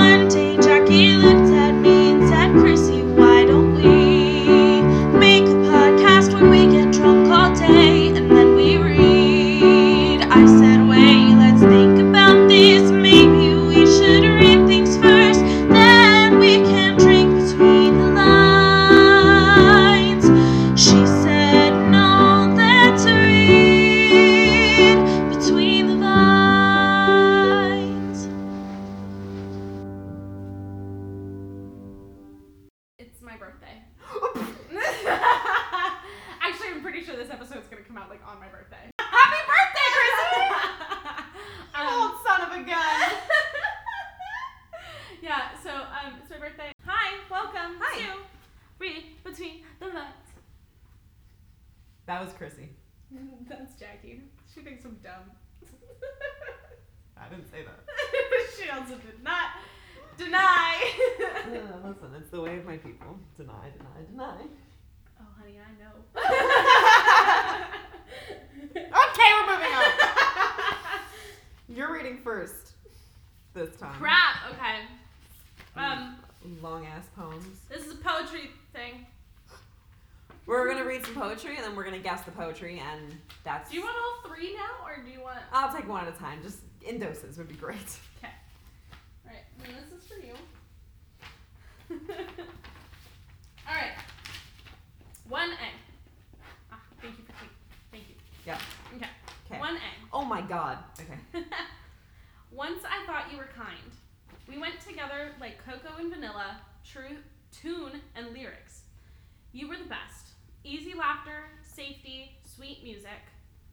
One day first this time. Crap. Okay. Um, Long ass poems. this is a poetry thing. We're gonna read some poetry and then we're gonna guess the poetry and that's. Do you want all three now, or do you want? I'll take one at a time. Just in doses would be great. Okay. All right. And this is for you. all right. One A. Ah, thank you for thank you. Yeah. Okay. Okay. One A. Oh my god. Okay. Once I thought you were kind. We went together like cocoa and vanilla, true tune and lyrics. You were the best. Easy laughter, safety, sweet music.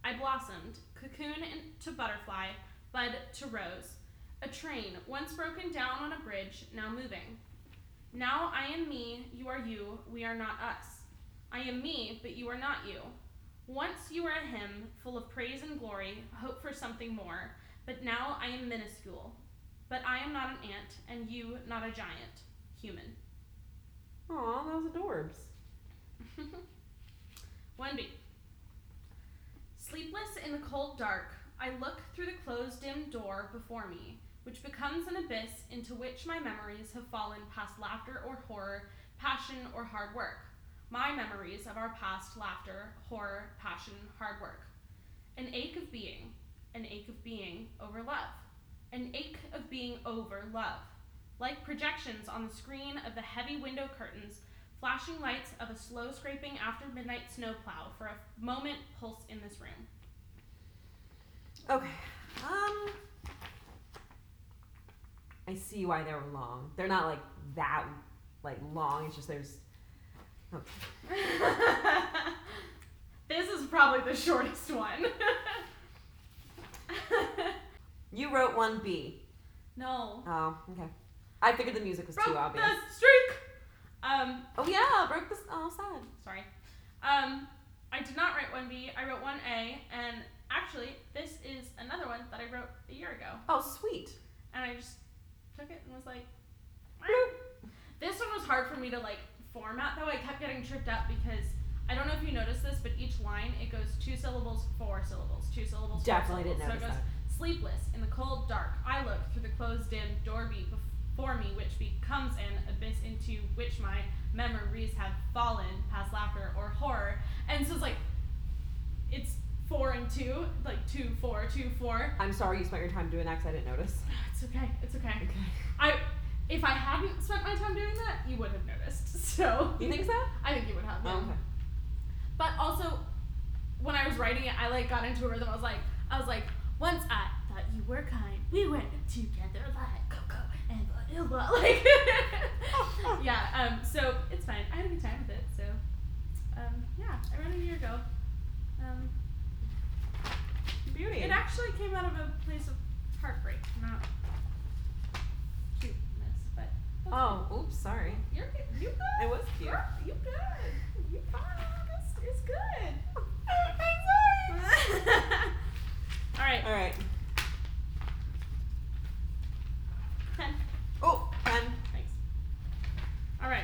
I blossomed, cocoon to butterfly, bud to rose. A train, once broken down on a bridge, now moving. Now I am me, you are you, we are not us. I am me, but you are not you. Once you were a hymn, full of praise and glory, hope for something more. But now I am minuscule. But I am not an ant, and you not a giant. Human. Aw, that was adorbs. 1b. Sleepless in the cold dark, I look through the closed dim door before me, which becomes an abyss into which my memories have fallen past laughter or horror, passion or hard work. My memories of our past laughter, horror, passion, hard work. An ache of being, an ache of being over love, an ache of being over love. Like projections on the screen of the heavy window curtains, flashing lights of a slow scraping after midnight snowplow for a moment pulse in this room. Okay. Um. I see why they were long. They're not like that, like long. It's just there's. Okay. this is probably the shortest one. You wrote one B. no. Oh, okay. I figured the music was Broke too obvious. the streak. Um, Oh yeah, broke this. Oh, sad. sorry. Um, I did not write one B. I wrote one A, and actually, this is another one that I wrote a year ago. Oh, sweet. and I just took it and was like, this one was hard for me to like format though. I kept getting tripped up because I don't know if you noticed this, but each line it goes two syllables, four syllables, two syllables. four Definitely didn't syllables. notice so it goes that. sleepless in the cold dark. I look through the closed dim door beat before me, which becomes an abyss into which my memories have fallen past laughter or horror. And so it's like, it's four and two, like two, four, two, four. I'm sorry you spent your time doing that 'cause I didn't notice. It's okay. It's okay. Okay. I if I hadn't spent my time doing that, you would have noticed. So You think so? I think you would have. yeah. Oh, okay. But also, when I was writing it, I like got into a rhythm. I was like, I was like, once I thought you were kind, we went together like cocoa and vanilla. Like, yeah. Um. So it's fine. I had a good time with it. So, um. Yeah. I wrote it a year ago. Um. Beauty. It actually came out of a place of heartbreak, not cuteness. But Oh, oops, sorry. you're good. You good. It was cute. Girl, you good. You fine. It's, it's good. I'm sorry. All right. All right. Ten. Oh, pen. Thanks. All right.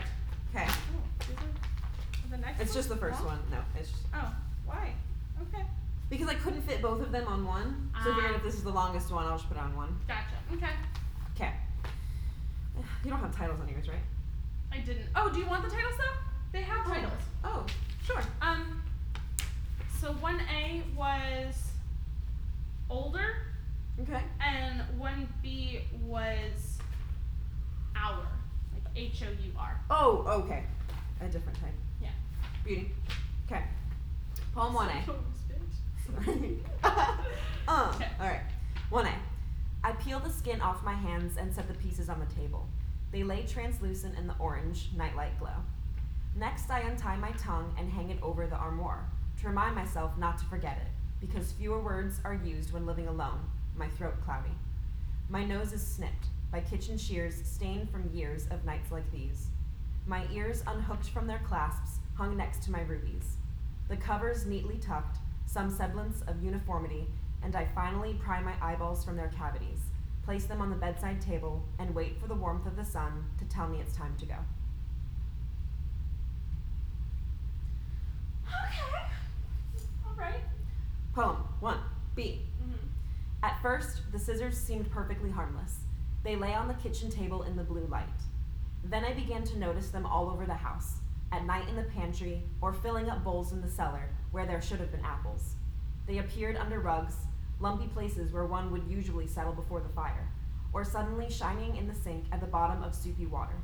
Okay. Oh, these are the next. It's just the first No? one. No, it's just Oh, why? Okay. because I couldn't fit both of them on one. So I figured Ah. if this is the longest one, I'll just put it on one. Gotcha. Okay. Okay. You don't have titles on yours, right? I didn't. Oh, do you want the titles though? They have titles. Sure. Um. So one A was older, Okay. and one B was hour, like H O U R. Oh, okay. A different type. Yeah. Beauty. Okay. Poem 1A. Sorry. um, Okay. alright. 1A. I peel the skin off my hands and set the pieces on the table. They lay translucent in the orange nightlight glow. Next, I untie my tongue and hang it over the armoire to remind myself not to forget it, because fewer words are used when living alone, my throat cloudy. My nose is snipped by kitchen shears stained from years of nights like these. My ears unhooked from their clasps hung next to my rubies. The covers neatly tucked, some semblance of uniformity, and I finally pry my eyeballs from their cavities, place them on the bedside table, and wait for the warmth of the sun to tell me it's time to go. Okay. All right. Poem 1. B. Mm-hmm. At first, the scissors seemed perfectly harmless. They lay on the kitchen table in the blue light. Then I began to notice them all over the house, at night in the pantry, or filling up bowls in the cellar where there should have been apples. They appeared under rugs, lumpy places where one would usually settle before the fire, or suddenly shining in the sink at the bottom of soupy water.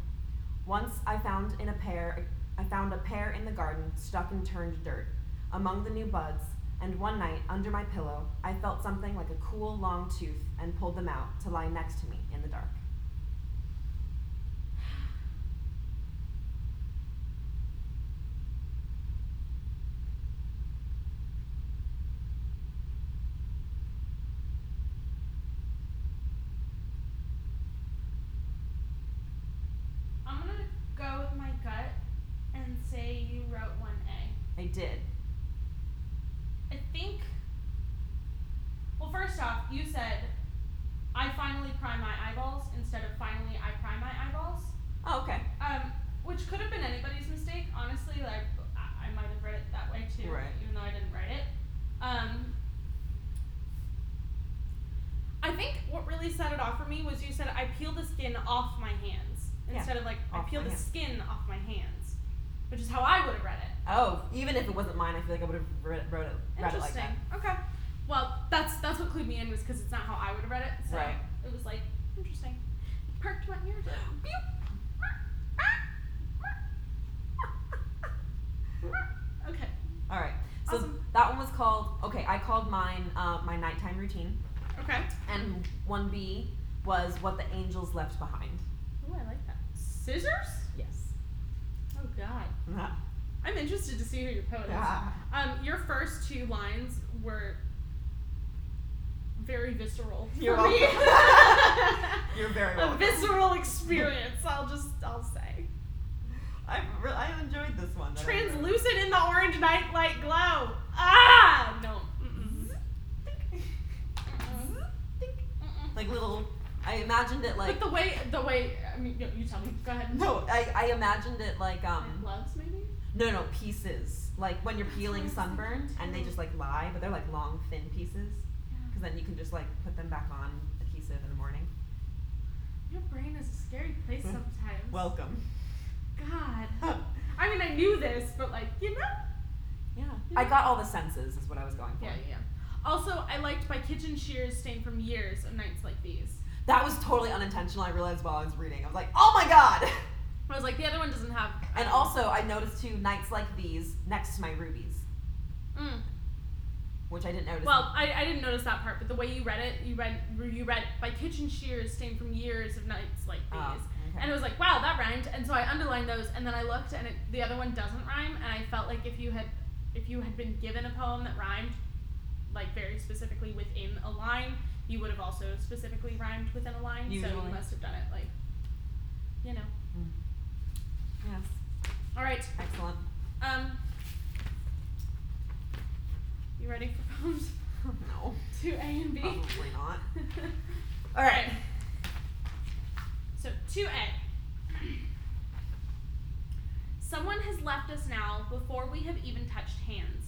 Once I found in a pear I found a pear in the garden stuck in turned dirt, among the new buds, and one night, under my pillow, I felt something like a cool, long tooth and pulled them out to lie next to me in the dark. I'm gonna go with my gut and say you wrote one A. I did. I think. Well, first off, you said I finally pry my eyeballs instead of finally I pry my eyeballs. Oh, okay. Um, which could have been anybody's mistake, honestly. Like I, I might have read it that way too, Right. even though I didn't write it. Um, I think what really set it off for me was you said I peel the skin off my hands Yeah, instead of like I peel the skin off my hands, which is how I would have read it. Oh, even if it wasn't mine, I feel like I would have read, wrote it, read it like Interesting. Okay. Well, that's that's what clued me in was because it's not how I would have read it. So Right. it was like interesting. Perked my ears. Okay. All right. So Awesome. that one was called. Okay, I called mine uh, my nighttime routine, Okay. and one B was what the angels left behind. Oh, I like that. Scissors? Yes. Oh God. I'm interested to see who your poet is. Yeah. Um, your first two lines were very visceral You're for me. You're very A visceral experience. I'll just I'll say. I re- I enjoyed this one. that I read. Translucent in the orange night light glow. Ah no. Mm-mm. Mm-mm. Mm-mm. Like little. I imagined it like. but the way the way I mean you, you tell me. Go ahead. no, I, I imagined it like um. Gloves maybe. No, no, pieces. Like when you're peeling what I was sunburn and they just like lie, but they're like long, thin pieces. Because then you can just like put them back on adhesive in the morning. Your brain is a scary place Hmm. sometimes. Welcome. God. I mean, I knew this, but like, you know. yeah. I got all the senses, is what I was going for. Yeah, yeah. Also, I liked my kitchen shears stained from years of nights like these. That was totally unintentional. I realized while I was reading. I was like, oh my god! I was like, the other one doesn't have. And also, I noticed two nights like these next to my rubies, Mm. Which I didn't notice. Well, I, I didn't notice that part, but the way you read it, you read you read my kitchen shears stained from years of nights like these. Oh, okay. And it was like, wow, that rhymed. And so I underlined those, and then I looked, and it, the other one doesn't rhyme. And I felt like if you had, if you had been given a poem that rhymed, like very specifically within a line, you would have also specifically rhymed within a line. So you must have done it like, you know. yes, All right. excellent. Um. You ready for poems no, two A and B? probably not. All right. So, 2A. Someone has left us now before we have even touched hands.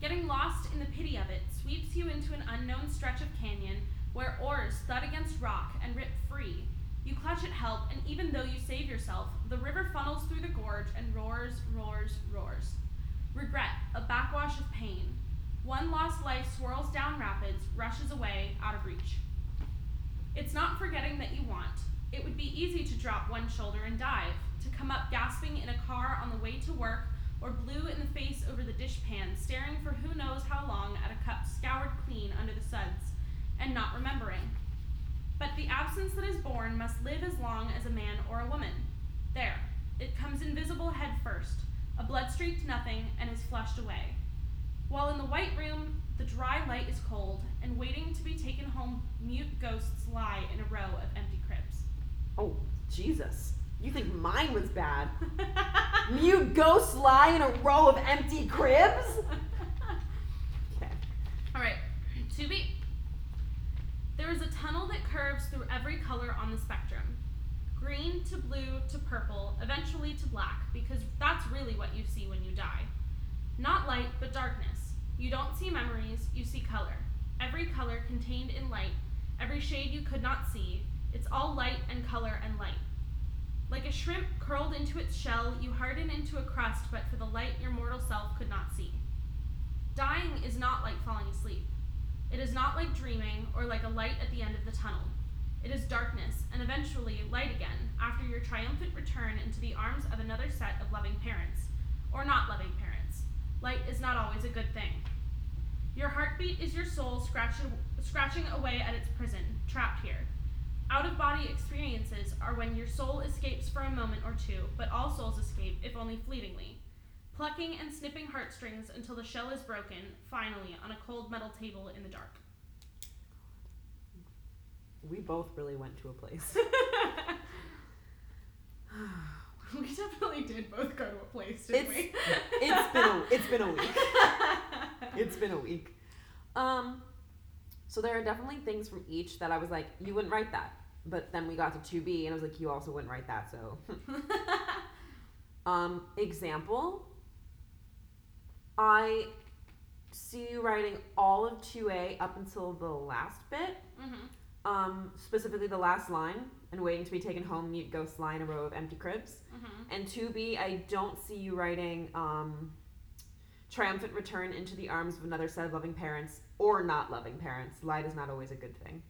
Getting lost in the pity of it sweeps you into an unknown stretch of canyon where oars thud against rock and rip free. You clutch at help, and even though you save yourself, the river funnels through the gorge and roars, roars, roars. Regret, a backwash of pain. One lost life swirls down rapids, rushes away, out of reach. It's not forgetting that you want. It would be easy to drop one shoulder and dive, to come up gasping in a car on the way to work, or blue in the face over the dishpan, staring for who knows how long at a cup scoured clean under the suds, and not remembering. But the absence that is born must live as long as a man or a woman. There, it comes invisible head first, a blood streaked nothing, and is flushed away. While in the white room, the dry light is cold, and waiting to be taken home, mute ghosts lie in a row of empty cribs. Oh, Jesus. You think mine was bad? Mute ghosts lie in a row of empty cribs? Okay. All right, to be. There is a tunnel that curves through every color on the spectrum green to blue to purple, eventually to black, because that's really what you see when you die. Not light, but darkness. You don't see memories, you see color. Every color contained in light, every shade you could not see. It's all light and color and light. Like a shrimp curled into its shell, you harden into a crust, but for the light your mortal self could not see. Dying is not like falling asleep. It is not like dreaming or like a light at the end of the tunnel. It is darkness and eventually light again after your triumphant return into the arms of another set of loving parents. Or not loving parents. Light is not always a good thing. Your heartbeat is your soul scratching, scratching away at its prison, trapped here. Out of body experiences are when your soul escapes for a moment or two, but all souls escape, if only fleetingly. Plucking and snipping heartstrings until the shell is broken, finally, on a cold metal table in the dark. We both really went to a place. we definitely did both go to a place, didn't we? It's been a, it's been a week. It's been a week. Um, so there are definitely things from each that I was like, you wouldn't write that. But then we got to 2B and I was like, you also wouldn't write that. So, um, example, I see you writing all of 2A up until the last bit. mm-hmm, Um, specifically the last line and waiting to be taken home, mute ghost lie in a row of empty cribs. mm-hmm. And 2B, I don't see you writing um, triumphant return into the arms of another set of loving parents or not loving parents. Light is not always a good thing.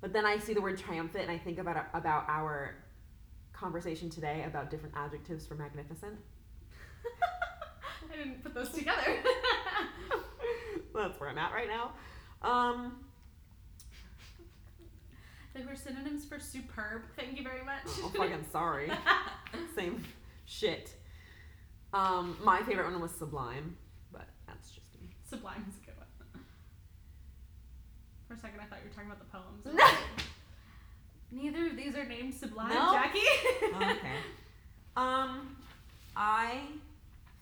But then I see the word triumphant and I think about about our conversation today about different adjectives for magnificent. I didn't put those together. That's where I'm at right now. Um, they were synonyms for superb. Thank you very much. oh, fucking sorry. Same shit. Um, my favorite one was sublime, but that's just me. Sublime is a good one. For a second, I thought you were talking about the poems. No. Neither of these are named Sublime, No. Jackie. okay. Um, I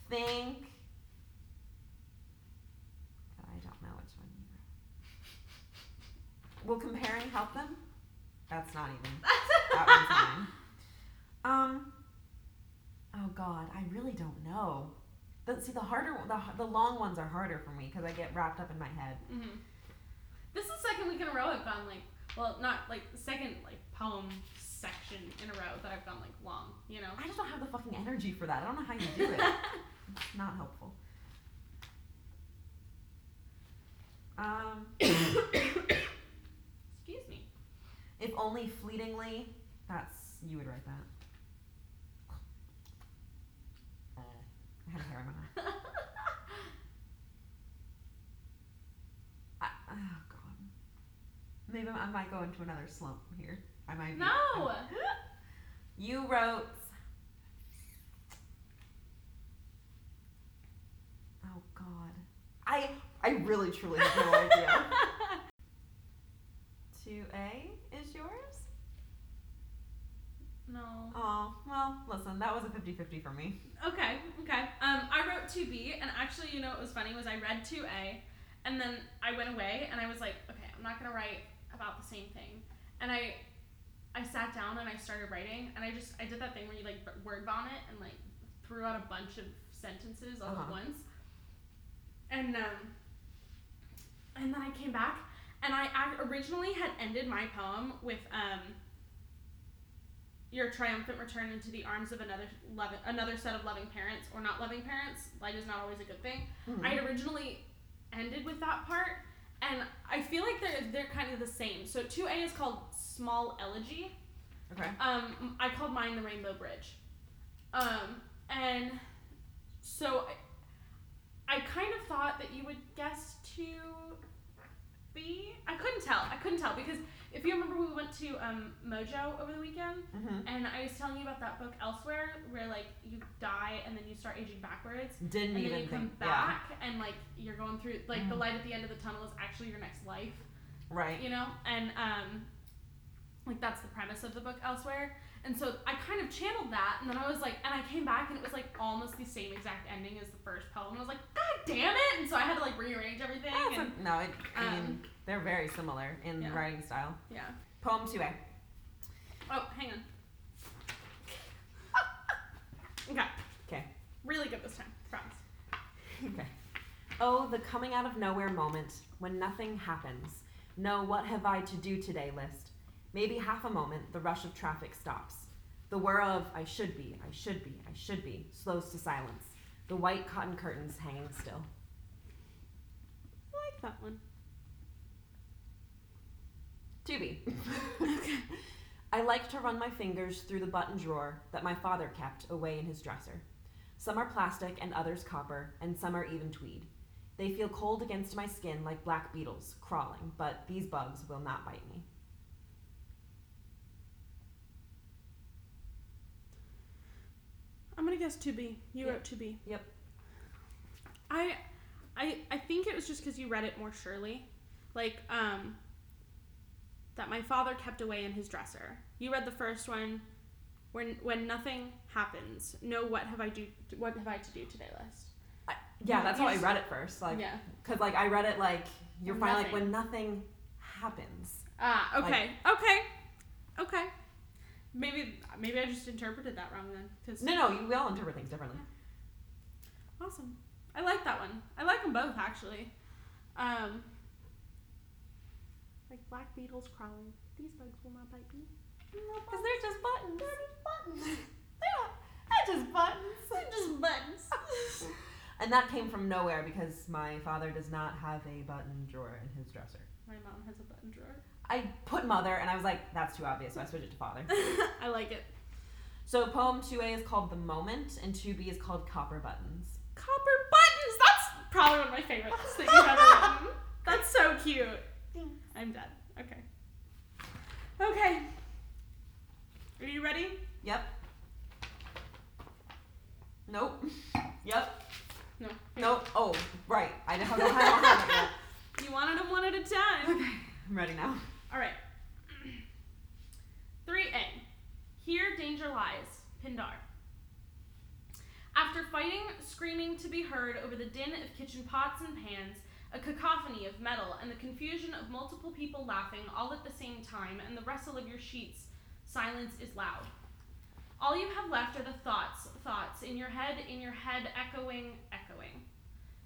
think that I don't know which one. Will comparing help them? That's not even. That one's mine. Um. Oh God, I really don't know. The, see, the harder, the the long ones are harder for me because I get wrapped up in my head. hmm This is the second week in a row I've gone like, well, not like the second like poem section in a row that I've gone like long. You know. I just don't have the fucking energy for that. I don't know how you do it. It's not helpful. Um, Excuse me. if only fleetingly, that's you would write that. Uh, I had hair in my. I, oh god. Maybe I might go into another slump here. I might. Be, no. You wrote. Oh God, I I really truly have no idea. Two A is yours. No. Oh well, listen, that was a 50-50 for me. Okay, okay. Um, I wrote 2B, and actually, you know what was funny was I read 2A, and then I went away, and I was like, okay, I'm not gonna write about the same thing. And I, I sat down and I started writing, and I just I did that thing where you like word vomit and like threw out a bunch of sentences all Uh-huh. at once. And um, and then I came back, And I ac- originally had ended my poem with um, your triumphant return into the arms of another loving, another set of loving parents, or not loving parents. Light is not always a good thing. Mhm. I had originally ended with that part, and I feel like they're they're kind of the same. So two A is called Small Elegy. Okay. Um, I called mine the Rainbow Bridge. Um, and so I, I kind of thought that you would guess to B. I couldn't tell. I couldn't tell because if you remember, we went to um, Mojo over the weekend, Mm-hmm. and I was telling you about that book Elsewhere, where like you die and then you start aging backwards, Didn't and then you come think. back and like you're going through like the Mhm. light at the end of the tunnel is actually your next life Right. you know and um like that's the premise of the book elsewhere and so i kind of channeled that and then i was like and i came back and it was like almost the same exact ending as the first poem and i was like god damn it and so i had to like rearrange everything That's and a- no, it, I mean um, they're very similar in yeah. writing style. yeah Poem two A. oh hang on okay Okay. really good this time promise Okay. Oh, the coming out of nowhere moment when nothing happens. No, what have I to do today list. Maybe half a moment, the rush of traffic stops. The whir of I should be, I should be, I should be slows to silence. The white cotton curtains hanging still. i like that one To be. I like to run my fingers through the button drawer that my father kept away in his dresser. Some are plastic and others copper, and some are even tweed. They feel cold against my skin like black beetles crawling, but these bugs will not bite me. I'm gonna guess 2b you Yeah. wrote 2b Yep. I, I, I think it was just because you read it more surely, like um. That my father kept away in his dresser. You read the first one, when when nothing happens. No, what have I do? What have I to do today? List. I, yeah, You- that's how I read it first. Like, yeah. cause like I read it like you're When finally like when nothing happens. Ah. Okay. okay. Okay. Maybe maybe I just interpreted that wrong then. Cause No, no, you, we all interpret things differently. awesome. I like that one. I like them both actually. Um. Like black beetles crawling. These bugs will not bite me. Cause they're just buttons. They're just buttons. they're just buttons. They're just buttons. And that came from nowhere because my father does not have a button drawer in his dresser. My mom has a button drawer. I put mother and I was like, that's too obvious, so I switched it to father. I like it. So poem 2A is called The Moment and 2B is called Copper Buttons. Copper buttons. That's probably one of my favorites that you've ever written. That's so cute. I'm dead. Okay. Okay. Are you ready? Yep. Nope. Yep. No. Nope. Oh, right. I don't have, I don't have it yet. You wanted them one at a time. I'm ready now. All right. 3A. Here danger lies. Pindar. After fighting, screaming to be heard over the din of kitchen pots and pans, a cacophony of metal, and the confusion of multiple people laughing all at the same time, and the rustle of your sheets, silence is loud. All you have left are the thoughts, thoughts, in your head, in your head, echoing, echoing.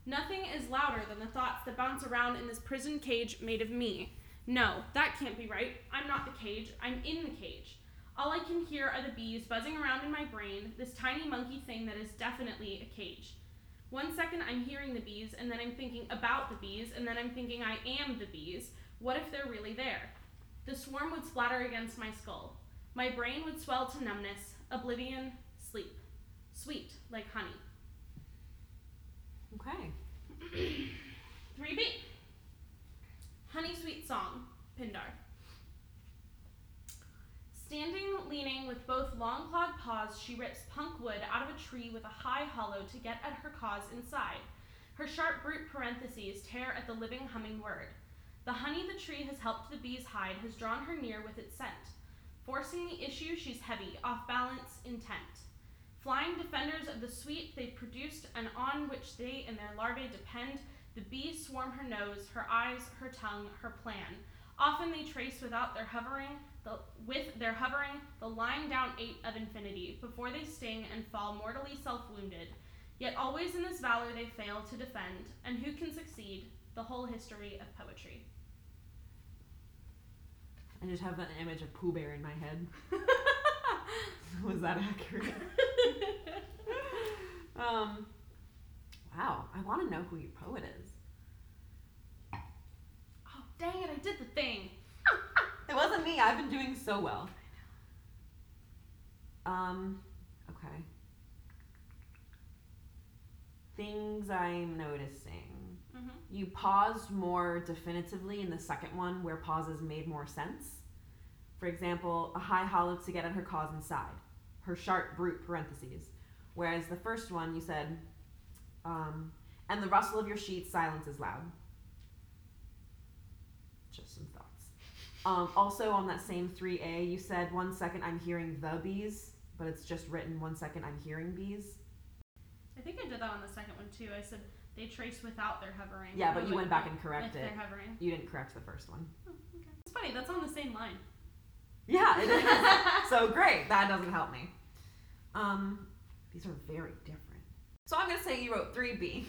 Nothing is louder than the thoughts that bounce around in this prison cage made of me. No, that can't be right. I'm not the cage. I'm in the cage. All I can hear are the bees buzzing around in my brain, this tiny monkey thing that is definitely a cage. One second I'm hearing the bees, and then I'm thinking about the bees, and then I'm thinking I am the bees. What if they're really there? The swarm would splatter against my skull. My brain would swell to numbness, oblivion, sleep. Sweet, like honey. Okay. 3B. Honey Sweet Song, Pindar. Standing, leaning with both long clawed paws, she rips punk wood out of a tree with a high hollow to get at her cause inside. Her sharp brute parentheses tear at the living humming word. The honey the tree has helped the bees hide has drawn her near with its scent. Forcing the issue, she's heavy, off balance, intent. Flying defenders of the sweet they've produced and on which they and their larvae depend, the bees swarm her nose, her eyes, her tongue, her plan. Often they trace without their hovering, the, with their hovering, the lying down eight of infinity before they sting and fall mortally self-wounded. Yet always in this valor they fail to defend, and who can succeed? The whole history of poetry. I just have an image of Pooh Bear in my head. Was that accurate? Um, wow, I want to know who your poet is. oh, dang it, I did the thing. It wasn't me. I've been doing so well. Um, okay. Things I'm noticing. Mm-hmm. You paused more definitively in the second one where pauses made more sense. For example, a high hollow to get at her cause inside, her sharp brute parentheses. Whereas the first one you said, um, and the rustle of your sheets, silence is loud. Just some. Um, also on that same 3A, you said one second I'm hearing the bees, but it's just written one second I'm hearing bees. I think I did that on the second one too. I said they trace without their hovering. Yeah, but you went back and corrected it. hovering. You didn't correct the first one. Oh, okay. It's funny. That's on the same line. Yeah, it is. so great. That doesn't help me. Um, these are very different. So I'm gonna say you wrote three B.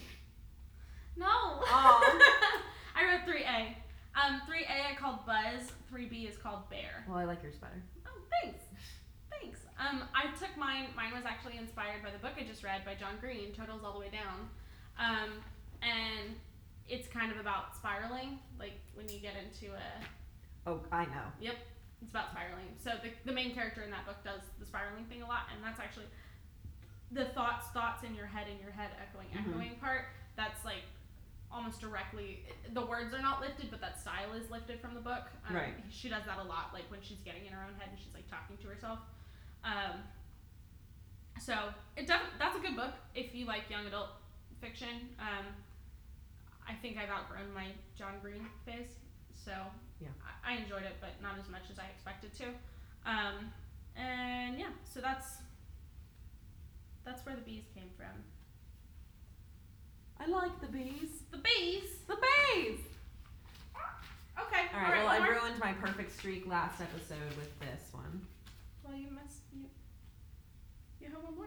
No. Aw. I wrote 3A. Um, 3A I called Buzz. 3B is called Bear. Well, I like yours better. Oh, thanks. Thanks. Um, I took mine. Mine was actually inspired by the book I just read by John Green, Turtles All the Way Down. Um, and it's kind of about spiraling, like when you get into a. Oh, I know. Yep, it's about spiraling. So the, the main character in that book does the spiraling thing a lot, and that's actually the thoughts, thoughts in your head, in your head, echoing, Mhm. echoing part. That's like almost directly. The words are not lifted, but that style is lifted from the book. Um, Right. She does that a lot, like when she's getting in her own head and she's like talking to herself. Um, so it def- that's a good book if you like young adult fiction. Um, I think I've outgrown my John Green phase, so Yeah. I, I enjoyed it, but not as much as I expected to. Um, and yeah, so that's that's where the bees came from. I like the bees. The bees. The bees. Okay. All right. well, I more. ruined my perfect streak last episode with this one. Well, you missed you. You have one more.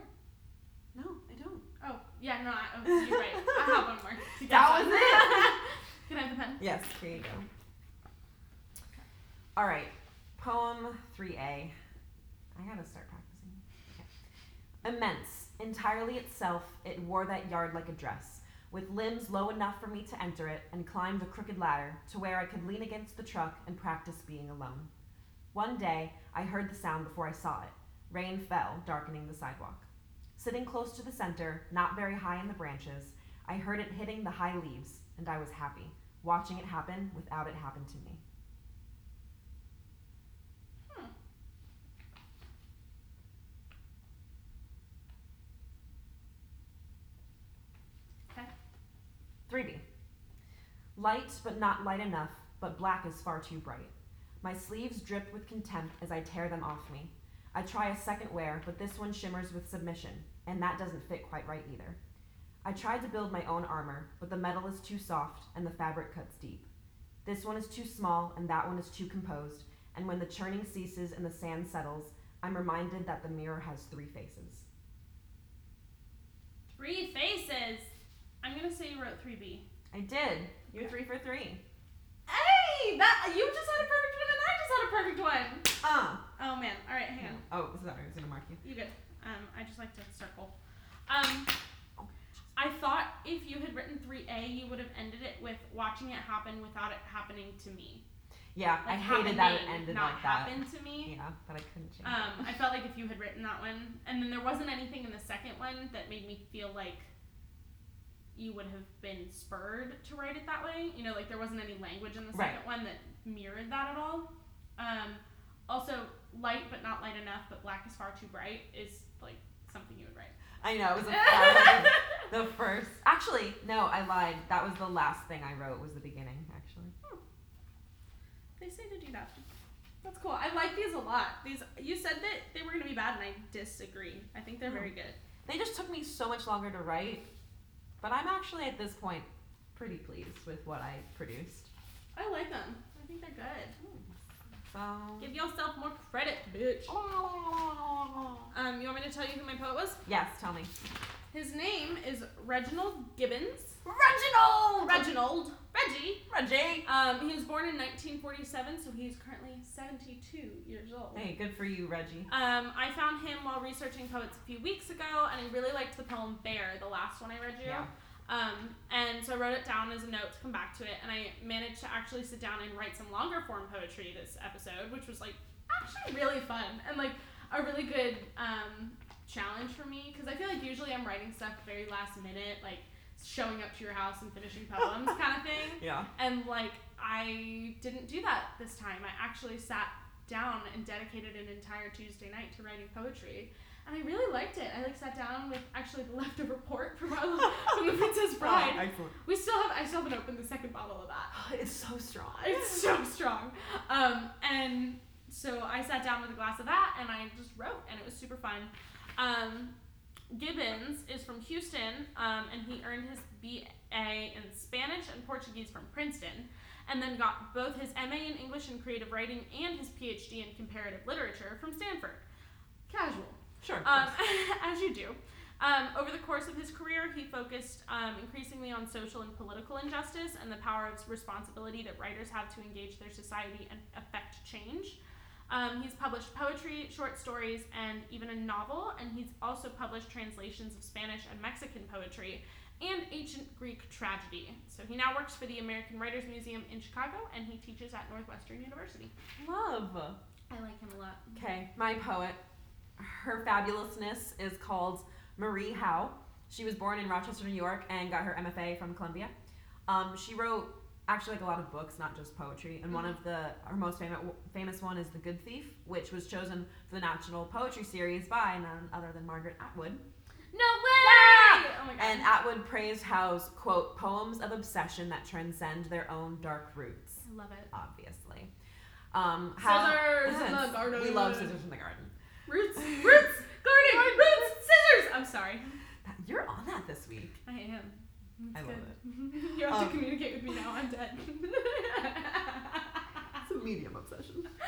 No, I don't. Oh yeah, no, I, oh, you're right. I have one more. You That got was it. Can I have the pen? Yes. Here you go. All right. Poem three A. I gotta start practicing. Okay. Immense, entirely itself, it wore that yard like a dress, with limbs low enough for me to enter it, and climbed the crooked ladder to where I could lean against the truck and practice being alone. One day, I heard the sound before I saw it. Rain fell, darkening the sidewalk. Sitting close to the center, not very high in the branches, I heard it hitting the high leaves, and I was happy, watching it happen without it happen to me. 3B. Light, but not light enough, but black is far too bright. My sleeves drip with contempt as I tear them off me. I try a second wear, but this one shimmers with submission, and that doesn't fit quite right either. I tried to build my own armor, but the metal is too soft and the fabric cuts deep. This one is too small and that one is too composed, and when the churning ceases and the sand settles, I'm reminded that the mirror has three faces. Three faces. I'm gonna say you wrote three B. I did. You're three for three. Hey, that you just had a perfect one and I just had a perfect one. Uh. Oh man. All right, hang on. Oh, sorry, I was gonna mark you. You good? Um, I just like to circle. Um, I thought if you had written three A, you would have ended it with watching it happen without it happening to me. Yeah, I hated that it ended not like that. happen to me. Yeah, but I couldn't change Um, I felt like if you had written that one, and then there wasn't anything in the second one that made me feel like you would have been spurred to write it that way. You know, like there wasn't any language in the Right. second one that mirrored that at all. Um, also, light but not light enough, but black is far too bright is like something you would write. I know, it was a, that was the first. Actually, no, I lied. That was the last thing I wrote, was the beginning, actually. They say to do that. That's cool. I like these a lot. These you said that they were gonna be bad, and I disagree. I think they're Hmm. very good. They just took me so much longer to write, but I'm actually at this point pretty pleased with what I produced. I like them. I think they're good. So. Give yourself more credit, bitch. Um, you want me to tell you who my poet was? Yes, tell me. His name is Reginald Gibbons. Reginald! Reginald. Reggie. Reggie. Um, he was born in 1947, so he's currently 72 years old. Hey, good for you, Reggie. Um, I found him while researching poets a few weeks ago, and I really liked the poem Bear, the last one I read you. Yeah. Um, and so I wrote it down as a note to come back to it, and I managed to actually sit down and write some longer form poetry this episode, which was like actually really fun and like a really good um, challenge for me because I feel like usually I'm writing stuff very last minute, like showing up to your house and finishing poems kind of thing. Yeah. And like I didn't do that this time. I actually sat down and dedicated an entire Tuesday night to writing poetry. And I really liked it. I like sat down with actually the leftover port from, our, from the Princess Bride. excellent. We still have I still haven't opened the second bottle of that. It's so strong. It's so strong. Um, and so I sat down with a glass of that and I just wrote and it was super fun. Um, Gibbons is from Houston um, and he earned his BA in Spanish and Portuguese from Princeton and then got both his MA in English and creative writing and his PhD in comparative literature from Stanford. Casual. Sure. Um, as you do. Um, over the course of his career, he focused um, increasingly on social and political injustice and the power of responsibility that writers have to engage their society and affect change. Um, he's published poetry, short stories, and even a novel, and he's also published translations of Spanish and Mexican poetry and ancient Greek tragedy. So he now works for the American Writers Museum in Chicago, and he teaches at Northwestern University. Love. I like him a lot. Okay, my poet. Her fabulousness is called Marie Howe. She was born in Rochester, New York, and got her MFA from Columbia. Um, she wrote actually like a lot of books, not just poetry. And one of the her most famous famous one is The Good Thief, which was chosen for the National Poetry Series by none other than Margaret Atwood. No way! Oh my god. And Atwood praised Howe's quote poems of obsession that transcend their own dark roots. I love it. Obviously. Um, Howe- Scissors in the garden. We love scissors in the garden. Roots, roots, garden, roots, scissors. I'm sorry. You're on that this week. I am. It's I love good. you have Um, to communicate with me now. I'm dead. It's a medium obsession.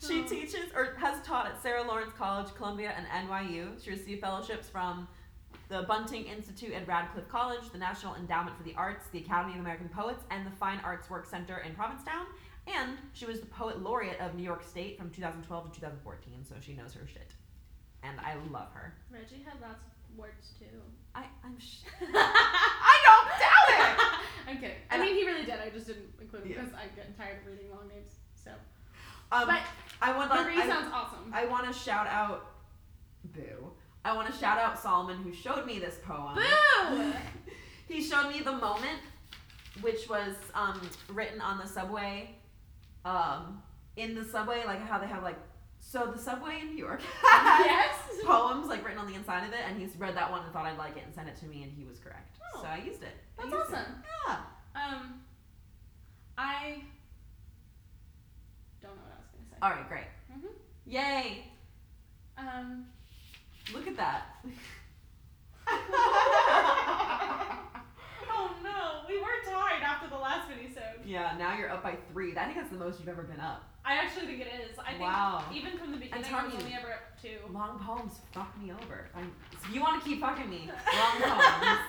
She Oh. teaches or has taught at Sarah Lawrence College, Columbia, and NYU. She received fellowships from the Bunting Institute at Radcliffe College, the National Endowment for the Arts, the Academy of American Poets, and the Fine Arts Work Center in Provincetown. And she was the poet laureate of New York State from 2012 to 2014, so she knows her shit. And I love her. Reggie had lots of words too. I, I'm sh- I don't doubt it! I'm kidding. I mean, he really did. I just didn't include him Yeah. because I'm getting tired of reading long names. So, Um, but I would like. Marie I- sounds awesome. I want to shout out, boo. I want to shout out Solomon who showed me this poem. Boo! He showed me the moment, which was um, written on the subway. Um, in the subway, like how they have like, so the subway in New York yes. poems like written on the inside of it, and he's read that one and thought I'd like it and sent it to me, and he was correct. Oh. So I used it. I That's used it. awesome. Yeah. Um, I don't know what I was gonna say. All right, great. Mhm. Yay! Um. Look at that. oh no, we were tied after the last minisode. yeah, now you're up by three. I think that's the most you've ever been up. I actually think it is. I think Wow. even from the beginning, I was only ever up two. Long poems fuck me over. I'm, if you want to keep fucking me, long poems.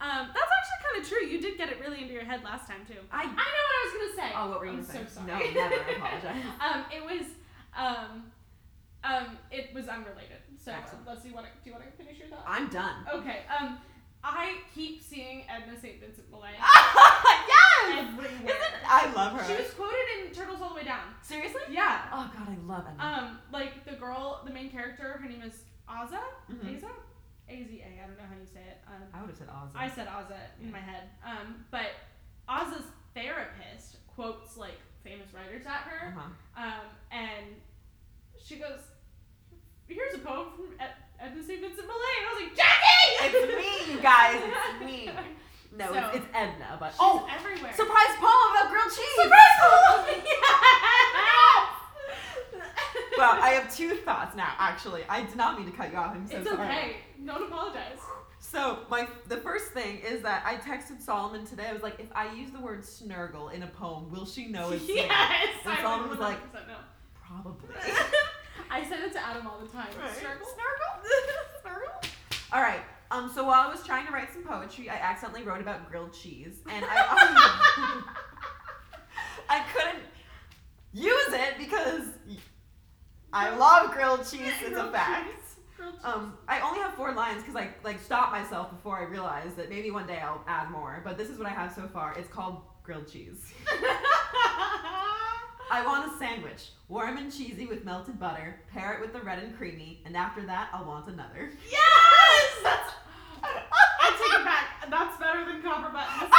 um, that's actually kind of true. You did get it really into your head last time too. I I know what I was gonna say. oh, what were you I'm gonna say? sorry. No, never. I apologize. um, it was um, um, it was unrelated. So Excellent. let's see what. Do you want to finish your thought? I'm done. Okay. Um, I keep seeing Edna St. Vincent Millay yes. everywhere. I love her. She was quoted in Turtles All the Way Down. seriously. Yeah. Oh god, I love Emma. Um, like the girl, the main character, her name is Aza. Mhm. Aza. A Z A. I don't know how you say it. Um, I would have said Ozzy. I said Aza in my head. Um, but Aza's therapist quotes like famous writers at her. uh-huh. Um, and she goes, "Here's a poem from Ed- Edna St. Vincent Millay," and I was like, "Jackie!" It's me, you guys. It's me. No, So- it's, it's Edna, but She's oh, everywhere. surprise poem about grilled cheese. Surprise poem! Yes! well, I have two thoughts now. Actually, I did not mean to cut you off. I'm so it's sorry. okay. Don't apologize. So my the first thing is that I texted Solomon today. I was like, if I use the word snurgle in a poem, will she know it's yes, And Solomon was like, 100% Probably. I send it to Adam all the time. Right. Snurgle? Snurgle? All right. Um, so while I was trying to write some poetry, I accidentally wrote about grilled cheese, and I I couldn't use it because I love grilled cheese. It's a fact. cheese. Grilled cheese. Um, I only have four lines because I like stopped myself before I realized that maybe one day I'll add more. But this is what I have so far. It's called grilled cheese. I want a sandwich, warm and cheesy with melted butter. Pair it with the red and creamy, and after that, I'll want another. yes! That's. I take it back. That's better than copper buttons.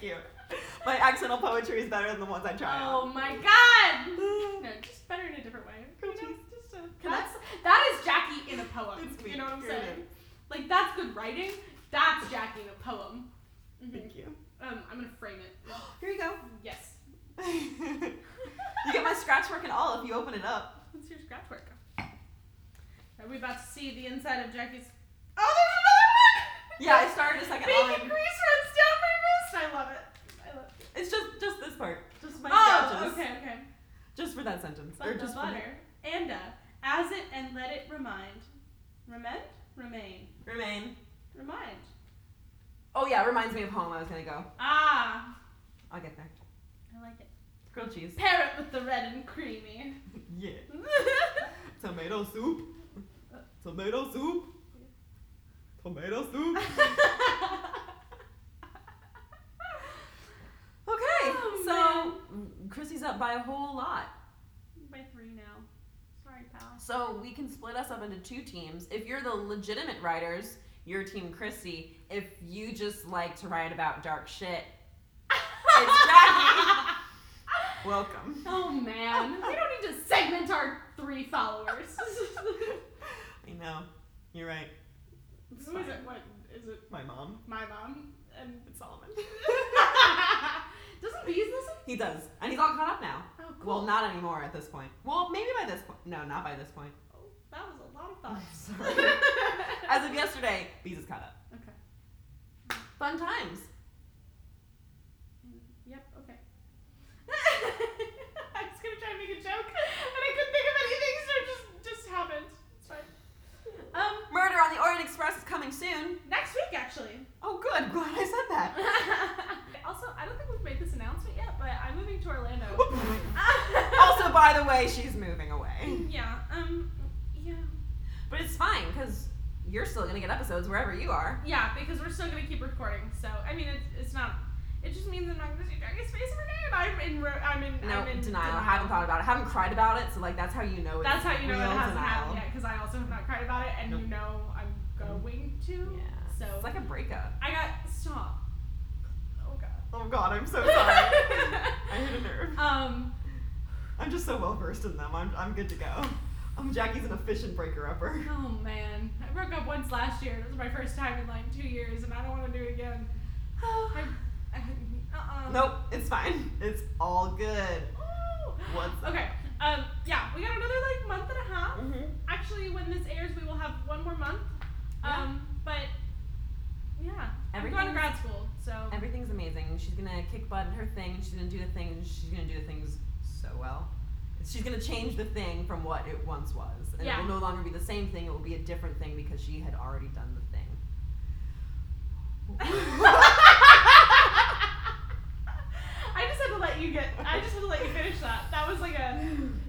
Thank you. My accidental poetry is better than the ones I try oh my god! No, just better in a different way. You know, just a, that's that is Jackie in a poem. You know what I'm Here it saying? is. Like that's good writing. That's Jackie in a poem. Thank you. Um, I'm gonna frame it. Here you go. Yes. you get my scratch work and all if you open it up. What's your scratch work? Are we about to see the inside of Jackie's? Oh, there's another one. Yeah, I started a second Bacon line. grease runs down my wrist. I love it. I love it. It's just just this part. Just my Oh, scratches. okay, okay. Just for that sentence. But or the just for butter, and uh, as it and let it remind, remind, remain, Remain. remind. Oh yeah, reminds me of home. I was gonna go. Ah, I'll get there. I like it. Grilled cheese. Pair it with the red and creamy. Yeah. Tomato soup. Tomato soup. Tomato soup. Okay, Oh, so Chrissy's up by a whole lot. By three now. Sorry, pal. So we can split us up into two teams. If you're the legitimate writers, you're Team Chrissy. If you just like to write about dark shit, it's Jackie. Welcome. Oh man, we don't need to segment our three followers. I know. You're right. Who is it? What is it? My mom. My mom and It's Solomon. doesn't Bees listen? He does. And he's all caught up now. Oh, cool. Well, not anymore at this point. Well, maybe by this point. No, not by this point. Oh, that was a lot of thoughts. Sorry. As of yesterday, Bees is caught up. okay. Fun times. Yep. Okay. I was gonna try and make a joke, and I couldn't think of anything, so it just just happened. It's fine. Um, Murder on the Orient Express is coming soon. next week actually. Oh, good. Glad I said that. also, I don't think we've made this announcement yet, but I'm moving to Orlando. also, by the way, she's moving away. yeah. Um. Yeah. But it's fine because you're still gonna get episodes wherever you are. Yeah, because we're still gonna keep recording. So I mean, it, it's not. It just means I'm not gonna see Jackie's face every day, I'm in. I'm in. No I'm in denial. I haven't thought about it. haven't cried about it, so like that's how you know. It's That's how you know it hasn't denial. happened yet, because I also have not cried about it, and Nope. you know I'm going to. Yeah. So It's like a breakup. I got stop. Oh god. Oh God, I'm so sorry. I hit a nerve. Um. I'm just so well versed in them. I'm, I'm good to go. Um, Jackie's an efficient breaker upper. Oh man, I broke up once last year. It was my first time in like two years, and I don't want to do it again. I, I, uh-uh. nope, it's fine. It's all good. Ooh. What's up? Okay. Um. Yeah, we got another like month and a half. Mm-hmm. Actually, when this airs, we will have one more month. Yeah. Um. But yeah, I'm going to grad school, so Everything's amazing. She's gonna kick butt at her thing, and she's gonna do the things. She's gonna do the things so well. She's gonna change the thing from what it once was, and Yeah. it will no longer be the same thing. It will be a different thing because she had already done the thing. I just had to let you get. I just had to let you finish that. That was like a.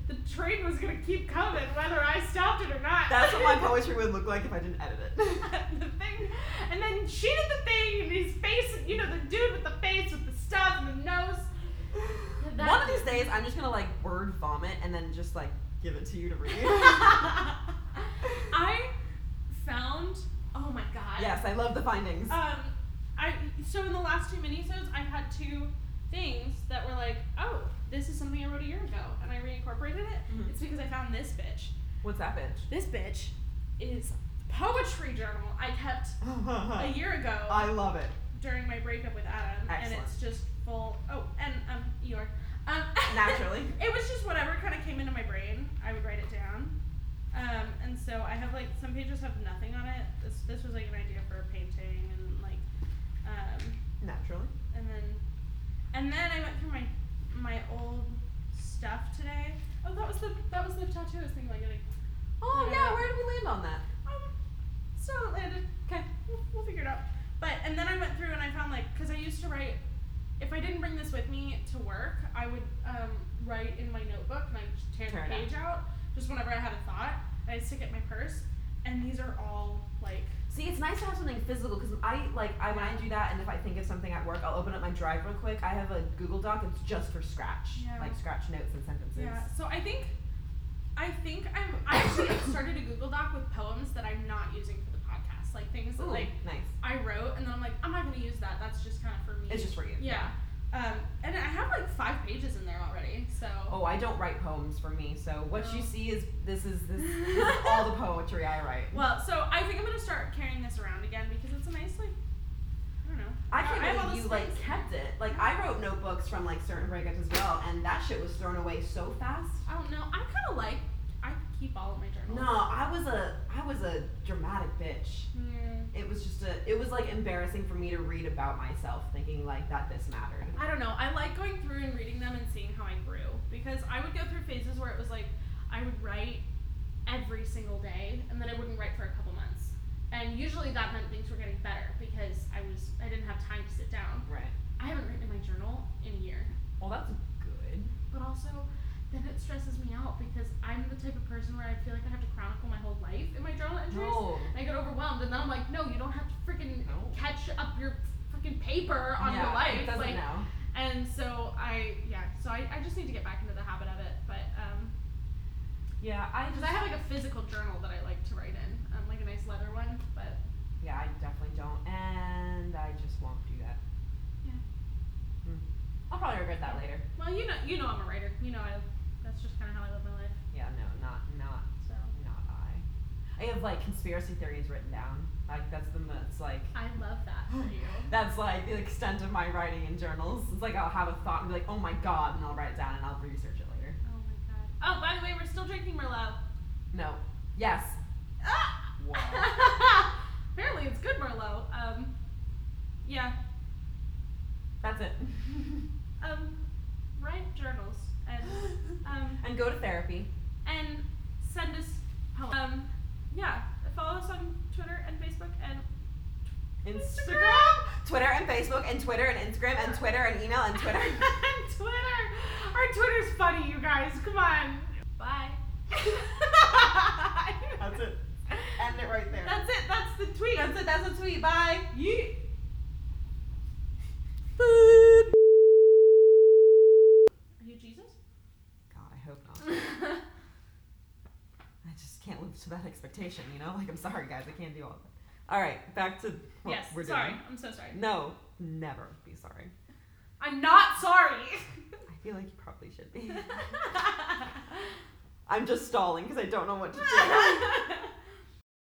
The train was gonna keep coming whether I stopped it or not. That's what my poetry would look like if I didn't edit it. the thing, and then she did the thing, and his face. You know, the dude with the face with the stuff and the nose. That- One of these days, I'm just gonna like word vomit and then just like give it to you to read. I found. Oh my god. yes, I love the findings. Um, I so in the last two minisodes, I've had two things that were like, oh, this is something I wrote a year ago, and I reincorporated it. Mhm. It's because I found this bitch. What's that bitch? This bitch is poetry journal I kept a year ago I love it. during my breakup with Adam, and it's just full. Oh, and um, Eeyore. Um, Naturally. it was just whatever kind of came into my brain. I would write it down. Um, and so I have like some pages have nothing on it. This this was like an idea for a painting and like um, Naturally. And then I went through my my old stuff today. Oh, that was the that was the tattoo I was thinking about getting. Oh Yeah. yeah, where did we land on that? Um, still haven't landed. Okay, we'll, we'll figure it out. But and then I went through and I found like because I used to write. If I didn't bring this with me to work, I would um, write in my notebook and I just tear Tear the page out just whenever I had a thought. And I'd stick it in my purse. And these are all like See, it's nice to have something physical because I like I when I do that, and if I think of something at work, I'll open up my drive real quick. I have a Google Doc. It's just for scratch, Yeah. like scratch notes and sentences. yeah. So I think I think I'm I actually started a Google Doc with poems that I'm not using for the podcast, like things that Ooh, like nice. I wrote, and then I'm like, I'm not gonna use that. That's just kind of for me. It's just for you. yeah. Um, and I have like five pages in there already. So Oh, I don't write poems for me. So what you Oh. see is this is this, this is all the poetry I write. well, so I think I'm gonna start carrying this around again because it's a nice like I don't know. I can't believe you like kept it. Like I wrote notebooks from like certain breakups as well, and that shit was thrown away so fast. I don't know. I kind of like Keep all of my journals. No, I was a I was a dramatic bitch. Mm, It was just a it was like embarrassing for me to read about myself, thinking like that this mattered. I don't know. I like going through and reading them and seeing how I grew because I would go through phases where it was like I would write every single day and then I wouldn't write for a couple months. And usually that meant things were getting better because I was I didn't have time to sit down. Right. I haven't written in my journal in a year. Well, that's good. But also then it stresses me out because I'm the type of person where I feel like I have to chronicle my whole life in my journal entries. No. And I get overwhelmed and then I'm like, no, you don't have to freaking No. catch up your freaking paper on yeah, your life. It doesn't like know. and so I yeah, so I, I just need to get back into the habit of it. But um Yeah, I because I have like a physical journal that I like to write in, um, like a nice leather one. But yeah, I definitely don't, and I just won't do that. Yeah. Hmm. I'll probably regret that later. well, you know you know I'm a writer. You know I that's just kind of how I live my life. Yeah, no, not not So not I. I have like conspiracy theories written down. Like that's the most like I love that for you. that's like the extent of my writing in journals. It's like I'll have a thought and be like, oh my god, and I'll write it down and I'll research it later. Oh my god. Oh, by the way, we're still drinking Merlot. No. Yes. Ah! Wow. Apparently, it's good Merlot. Um, yeah. That's it. Um, write journals and um and go to therapy. and send us poems. Um, yeah. Follow us on Twitter and Facebook and Instagram, Twitter and Facebook, and Twitter and Instagram, and Twitter and email, and Twitter. and Twitter. Our Twitter's funny, you guys. Come on. Bye. That's it. End it right there. That's it. That's the tweet. That's it. That's a tweet. Bye. Yeet. Are you Jesus? God, I hope not. I just can't live to that expectation, you know? Like, I'm sorry, guys. I can't do all of it. All right, back to what yes. we're sorry. doing. I'm so sorry. No, never be sorry. I'm not sorry. I feel like you probably should be. I'm just stalling because I don't know what to do.